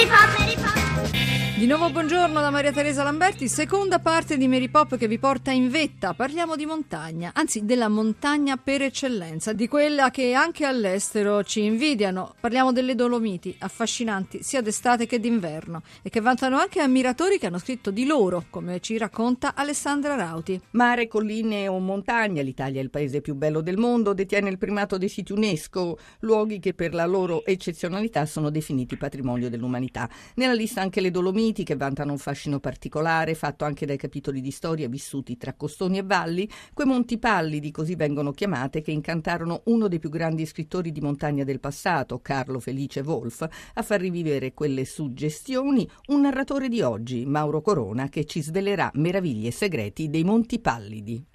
Mary Pop, Mary Pop. Di nuovo buongiorno da Maria Teresa Lamberti, seconda parte di Mary Pop che vi porta in vetta. Parliamo di montagna, anzi della montagna per eccellenza, di quella che anche all'estero ci invidiano. Parliamo delle Dolomiti, affascinanti sia d'estate che d'inverno e che vantano anche ammiratori che hanno scritto di loro, come ci racconta Alessandra Rauti. Mare, colline o montagna, l'Italia è il paese più bello del mondo, detiene il primato dei siti UNESCO, luoghi che per la loro eccezionalità sono definiti patrimonio dell'umanità. Nella lista anche le Dolomiti miti che vantano un fascino particolare, fatto anche dai capitoli di storia vissuti tra costoni e valli, quei monti pallidi, così vengono chiamate, che incantarono uno dei più grandi scrittori di montagna del passato, Carlo Felice Wolf, a far rivivere quelle suggestioni un narratore di oggi, Mauro Corona, che ci svelerà meraviglie e segreti dei monti pallidi.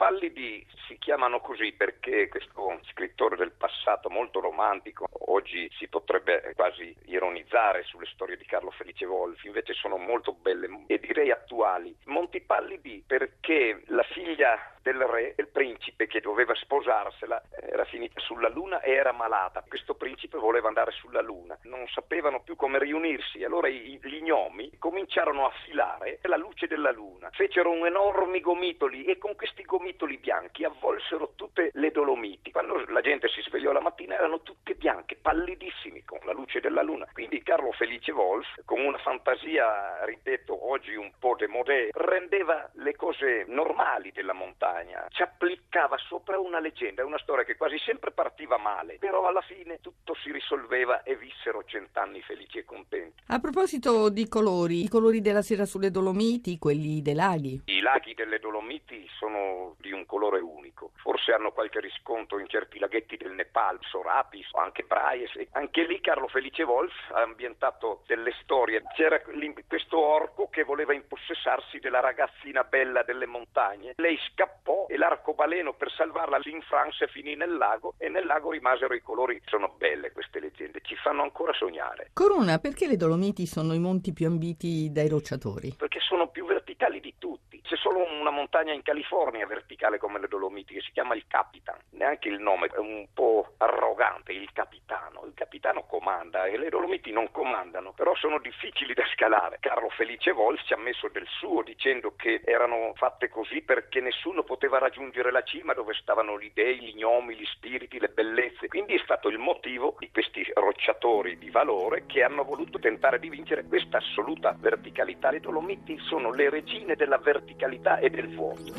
Pallidi si chiamano così perché questo scrittore del passato molto romantico, oggi si potrebbe quasi ironizzare sulle storie di Carlo Felice Wolf, invece sono molto belle e direi attuali. Monti Pallidi perché la figlia del re, il principe che doveva sposarsela, era finita sulla luna e era malata. Questo principe voleva andare sulla luna, non sapevano più come riunirsi, allora gli gnomi cominciarono a filare la luce della luna, fecero enormi gomitoli e con questi gomitoli bianchi avvolsero tutte le Dolomiti. Quando la gente si svegliò la mattina erano tutte bianche, pallidissimi con la luce della luna. Quindi Carlo Felice Wolf, con una fantasia, ripeto, oggi un po' demodè, rendeva le cose normali della montagna, ci applicava sopra una leggenda, una storia che quasi sempre partiva male, però si risolveva e vissero cent'anni felici e contenti. A proposito di colori, i colori della sera sulle Dolomiti, quelli dei laghi. I laghi delle Dolomiti sono di un colore unico, forse hanno qualche riscontro in certi laghetti del Nepal, Sorapis o anche Braies. Anche lì Carlo Felice Wolf ha ambientato delle storie. C'era questo orco che voleva impossessarsi della ragazzina bella delle montagne. Lei scappò e l'arcobaleno per salvarla in Francia finì nel lago e nel lago rimasero i colori. Sono belle queste leggende, ci fanno ancora sognare. Corona, perché le Dolomiti sono i monti più ambiti dai rocciatori? Perché sono più verticali di tutti. C'è solo una montagna in California verticale come le Dolomiti che si chiama il Capitan. Neanche il nome è un po' arrogante, il capitano. Il capitano comanda e le Dolomiti non comandano, però sono difficili da scalare. Carlo Felice Wolf ci ha messo del suo dicendo che erano fatte così perché nessuno poteva raggiungere la cima dove stavano gli dei, gli gnomi, gli spiriti, le bellezze. Quindi è stato il motivo di questi rocciatori di valore che hanno voluto tentare di vincere questa assoluta verticalità. Le Dolomiti sono le regine della verticalità e del vuoto.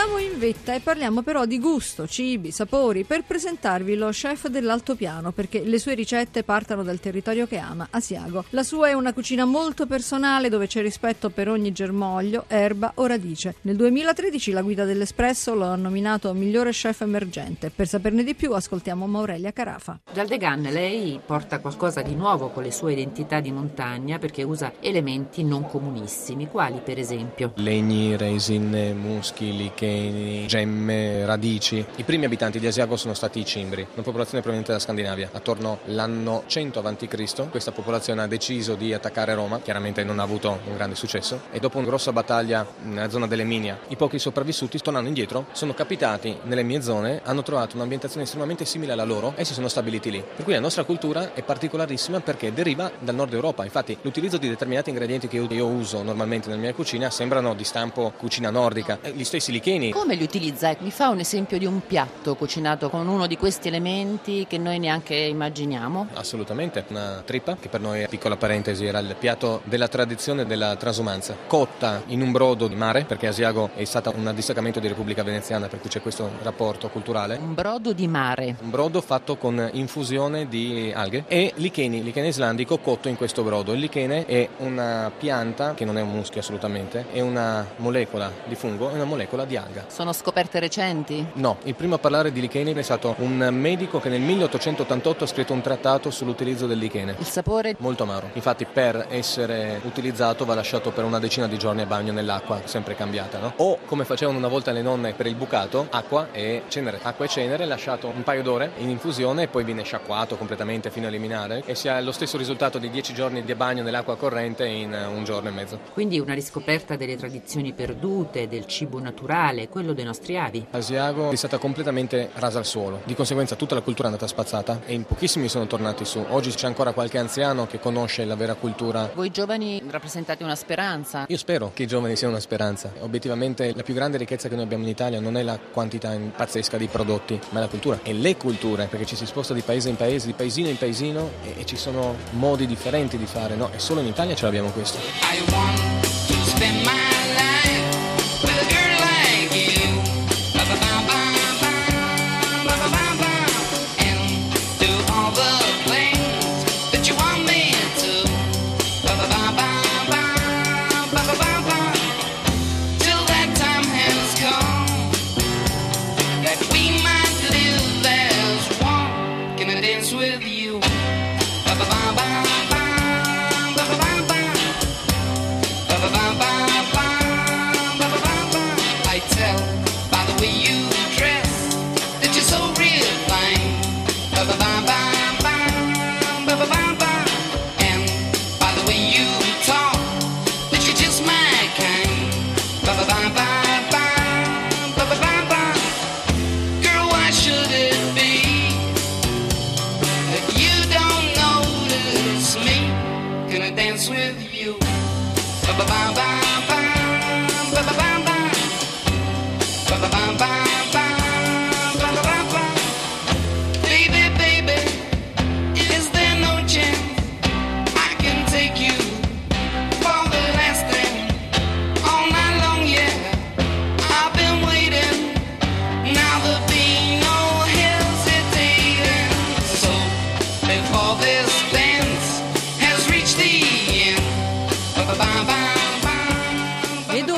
Restiamo in vetta e parliamo però di gusto, cibi, sapori, per presentarvi lo chef dell'altopiano, perché le sue ricette partono dal territorio che ama, Asiago. La sua è una cucina molto personale dove c'è rispetto per ogni germoglio, erba o radice. Nel 2013 la guida dell'Espresso lo ha nominato migliore chef emergente. Per saperne di più ascoltiamo Maurelia Carafa. Jaldegan, lei porta qualcosa di nuovo con le sue identità di montagna perché usa elementi non comunissimi, quali per esempio? legni, resin, muschi, licheni, gemme, radici. I primi abitanti di Asiago sono stati i Cimbri, una popolazione proveniente da Scandinavia. Attorno all'anno 100 a.C. questa popolazione ha deciso di attaccare Roma, chiaramente non ha avuto un grande successo, e dopo una grossa battaglia nella zona dell'Eminia, i pochi sopravvissuti, tornando indietro, sono capitati nelle mie zone, hanno trovato un'ambientazione estremamente simile alla loro e si sono stabiliti lì. Per cui la nostra cultura è particolarissima perché deriva dal nord Europa. Infatti l'utilizzo di determinati ingredienti che io- io uso normalmente nella mia cucina sembrano di stampo cucina nordica. Gli stessi licheni, Come li utilizza? Mi fa un esempio di un piatto cucinato con uno di questi elementi che noi neanche immaginiamo? Assolutamente, una trippa che per noi, piccola parentesi, era il piatto della tradizione della transumanza, cotta in un brodo di mare, perché Asiago è stata un distaccamento di Repubblica Veneziana, per cui c'è questo rapporto culturale. Un brodo di mare. Un brodo fatto con infusione di alghe e licheni, lichene islandico cotto in questo brodo. Il lichene è una pianta, che non è un muschio assolutamente, è una molecola di fungo, è una molecola di alga. Sono scoperte recenti? No, il primo a parlare di licheni è stato un medico che nel 1888 ha scritto un trattato sull'utilizzo del lichene. Il sapore? Molto amaro. Infatti, per essere utilizzato va lasciato per una decina di giorni a bagno nell'acqua, sempre cambiata, no? O come facevano una volta le nonne per il bucato, acqua e cenere. Acqua e cenere lasciato un paio d'ore in infusione e poi viene sciacquato completamente fino a eliminare e si ha lo stesso risultato di 10 giorni di bagno nell'acqua corrente in un giorno e mezzo. Quindi una riscoperta delle tradizioni perdute, del cibo naturale, quello dei nostri avi. Asiago è stata completamente rasa al suolo, di conseguenza tutta la cultura è andata spazzata e in pochissimi sono tornati su. Oggi c'è ancora qualche anziano che conosce la vera cultura Voi giovani rappresentate una speranza. Io spero che i giovani siano una speranza. Obiettivamente la più grande ricchezza che noi abbiamo in Italia non è la quantità pazzesca di prodotti, ma è la cultura e le culture, perché ci si sposta di paese in paese, di paesino in paesino e, e ci sono modi differenti di fare, no? E solo in Italia ce l'abbiamo questo. I want to spend my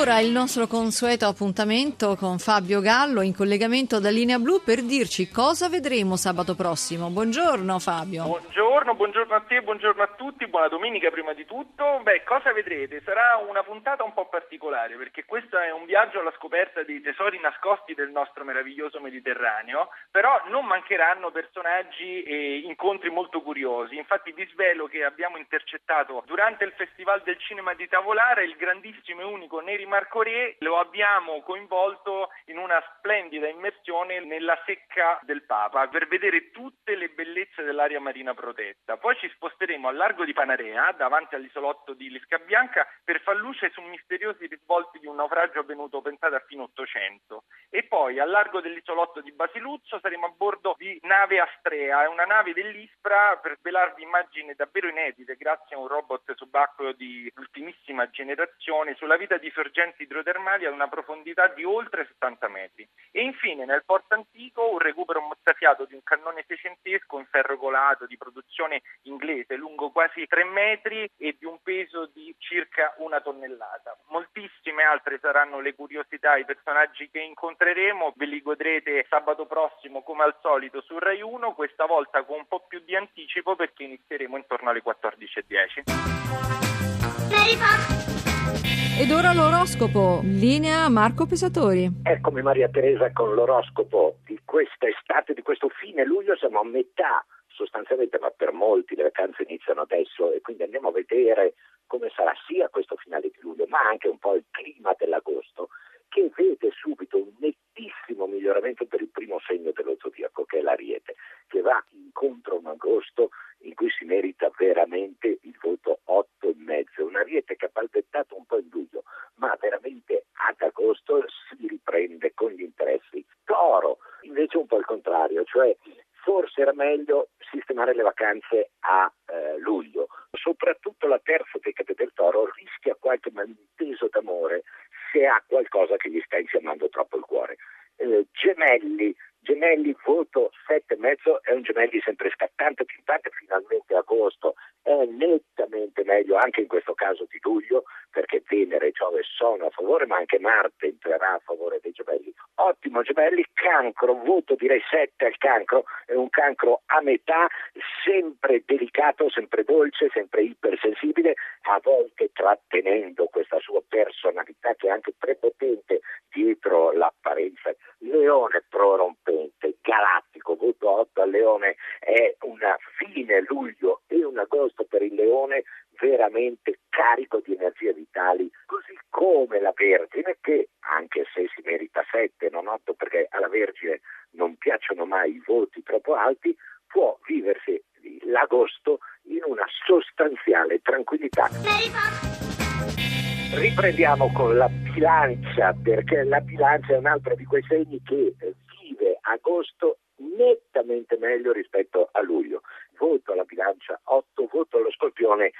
ora il nostro consueto appuntamento con Fabio Gallo in collegamento da Linea Blu per dirci cosa vedremo sabato prossimo. Buongiorno Fabio. Buongiorno, buongiorno a te, buongiorno a tutti, buona domenica prima di tutto. Beh, cosa vedrete? Sarà una puntata un po' particolare perché questo è un viaggio alla scoperta dei tesori nascosti del nostro meraviglioso Mediterraneo, però non mancheranno personaggi e incontri molto curiosi. Infatti vi svelo che abbiamo intercettato durante il Festival del Cinema di Tavolare il grandissimo e unico Neri Marcoret, lo abbiamo coinvolto in una splendida immersione nella secca del Papa per vedere tutte le bellezze dell'area marina protetta. Poi ci sposteremo al largo di Panarea, davanti all'isolotto di Lisca Bianca, per far luce su misteriosi risvolti di un naufragio avvenuto pensate a fine Ottocento. E poi al largo dell'isolotto di Basiluzzo saremo a bordo di nave Astrea, è una nave dell'Ispra per svelarvi immagini davvero inedite grazie a un robot subacqueo di ultimissima generazione sulla vita di Sor sorgenti idrotermali ad una profondità di oltre 70 metri. E infine nel porto antico un recupero mozzafiato di un cannone seicentesco in ferro colato di produzione inglese lungo quasi 3 metri e di un peso di circa una tonnellata. Moltissime altre saranno le curiosità, i personaggi che incontreremo, ve li godrete sabato prossimo come al solito su Rai 1, questa volta con un po' più di anticipo perché inizieremo intorno alle 14.10. Ed ora l'oroscopo, linea Marco Pesatori. Eccomi Maria Teresa con l'oroscopo di questa estate, di questo fine luglio, siamo a metà sostanzialmente, ma per molti le vacanze iniziano adesso e quindi andiamo a vedere come sarà sia questo finale di luglio, ma anche un po' il clima dell'agosto, che vede subito un nettissimo miglioramento per il primo segno dello zodiaco, che è l'Ariete, che va incontro a un agosto in cui si merita veramente il voto 8,5. Un Ariete che ha palpettato un po' in luglio, ma veramente ad agosto si riprende con gli interessi. Toro, invece un po' il contrario, cioè forse era meglio sistemare le vacanze a eh, luglio. Soprattutto la terza decade del toro rischia qualche malinteso d'amore se ha qualcosa che gli sta infiammando troppo il cuore. Eh, gemelli, voto 7,5 è un Gemelli sempre scattante, pimpante, finalmente agosto è nettamente meglio anche in questo caso di luglio perché Venere e Giove sono a favore ma anche Marte entrerà a favore dei Gemelli. Ottimo Gemelli, cancro, voto direi 7 al cancro, è un cancro a metà, sempre delicato, sempre dolce, sempre ipersensibile, a volte trattenendo questa sua personalità che è anche prepotente dietro l'apparenza. Leone prorompente, galattico, voto 8 al Leone è una fine luglio e un agosto per il Leone veramente carico di energie vitali, così come la Vergine che, anche se si merita 7, non 8 perché alla Vergine non piacciono mai i voti troppo alti, può viversi l'agosto in una sostanziale tranquillità. Riprendiamo con la bilancia, perché la bilancia è un altro di quei segni che vive agosto nettamente meglio rispetto a luglio. Voto alla bilancia 8, voto allo scorpione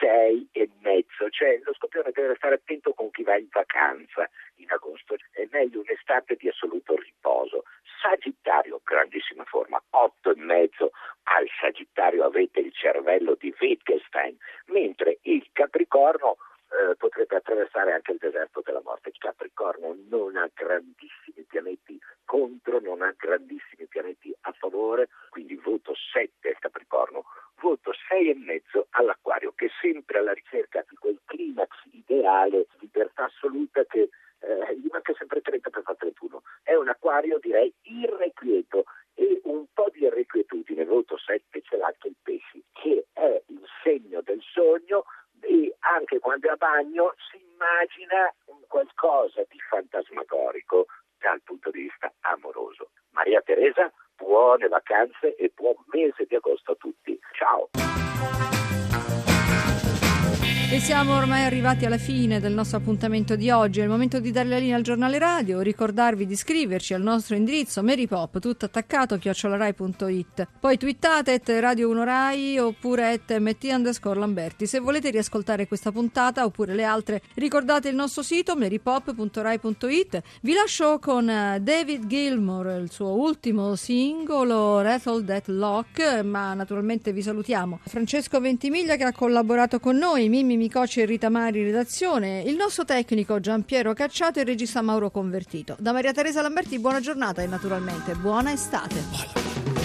6 e mezzo, cioè lo scorpione deve stare attento con chi va in vacanza in agosto, è meglio un'estate di assoluto riposo. Sagittario, grandissima forma, 8 e mezzo al Sagittario avete il cervello di Wittgenstein, mentre il Capricorno eh, potrebbe attraversare anche il deserto della morte. Il Capricorno non ha grandissimi pianeti contro, non ha grandissimi pianeti a favore, quindi voto 7 al Capricorno, voto 6 e mezzo all'Acquario, che è sempre alla ricerca di quel climax ideale, libertà assoluta che eh, gli manca sempre 30 per fare 31. È un acquario direi irrequieto e un po' di irrequietudine, voto 7 ce l'ha anche il pesci, che è il segno del sogno anche quando è a bagno si immagina qualcosa di fantasmagorico dal punto di vista amoroso. Maria Teresa, buone vacanze e buon mese di agosto a tutti. Ciao! E siamo ormai arrivati alla fine del nostro appuntamento di oggi. È il momento di dare la linea al giornale radio, ricordarvi di iscriverci al nostro indirizzo Marypop, tutto attaccato, chiocciolarai.it. Poi twittate at Radio 1 Rai oppure at mt underscore Lamberti. Se volete riascoltare questa puntata oppure le altre, ricordate il nostro sito marypop.rai.it. Vi lascio con eh, David Gilmour, il suo ultimo singolo Rattle That Lock, ma naturalmente vi salutiamo. Francesco Ventimiglia che ha collaborato con noi, Mimmi Micoci e Rita Mari redazione, il nostro tecnico Giampiero Cacciato e il regista Mauro Convertito. Da Maria Teresa Lamberti buona giornata e naturalmente buona estate.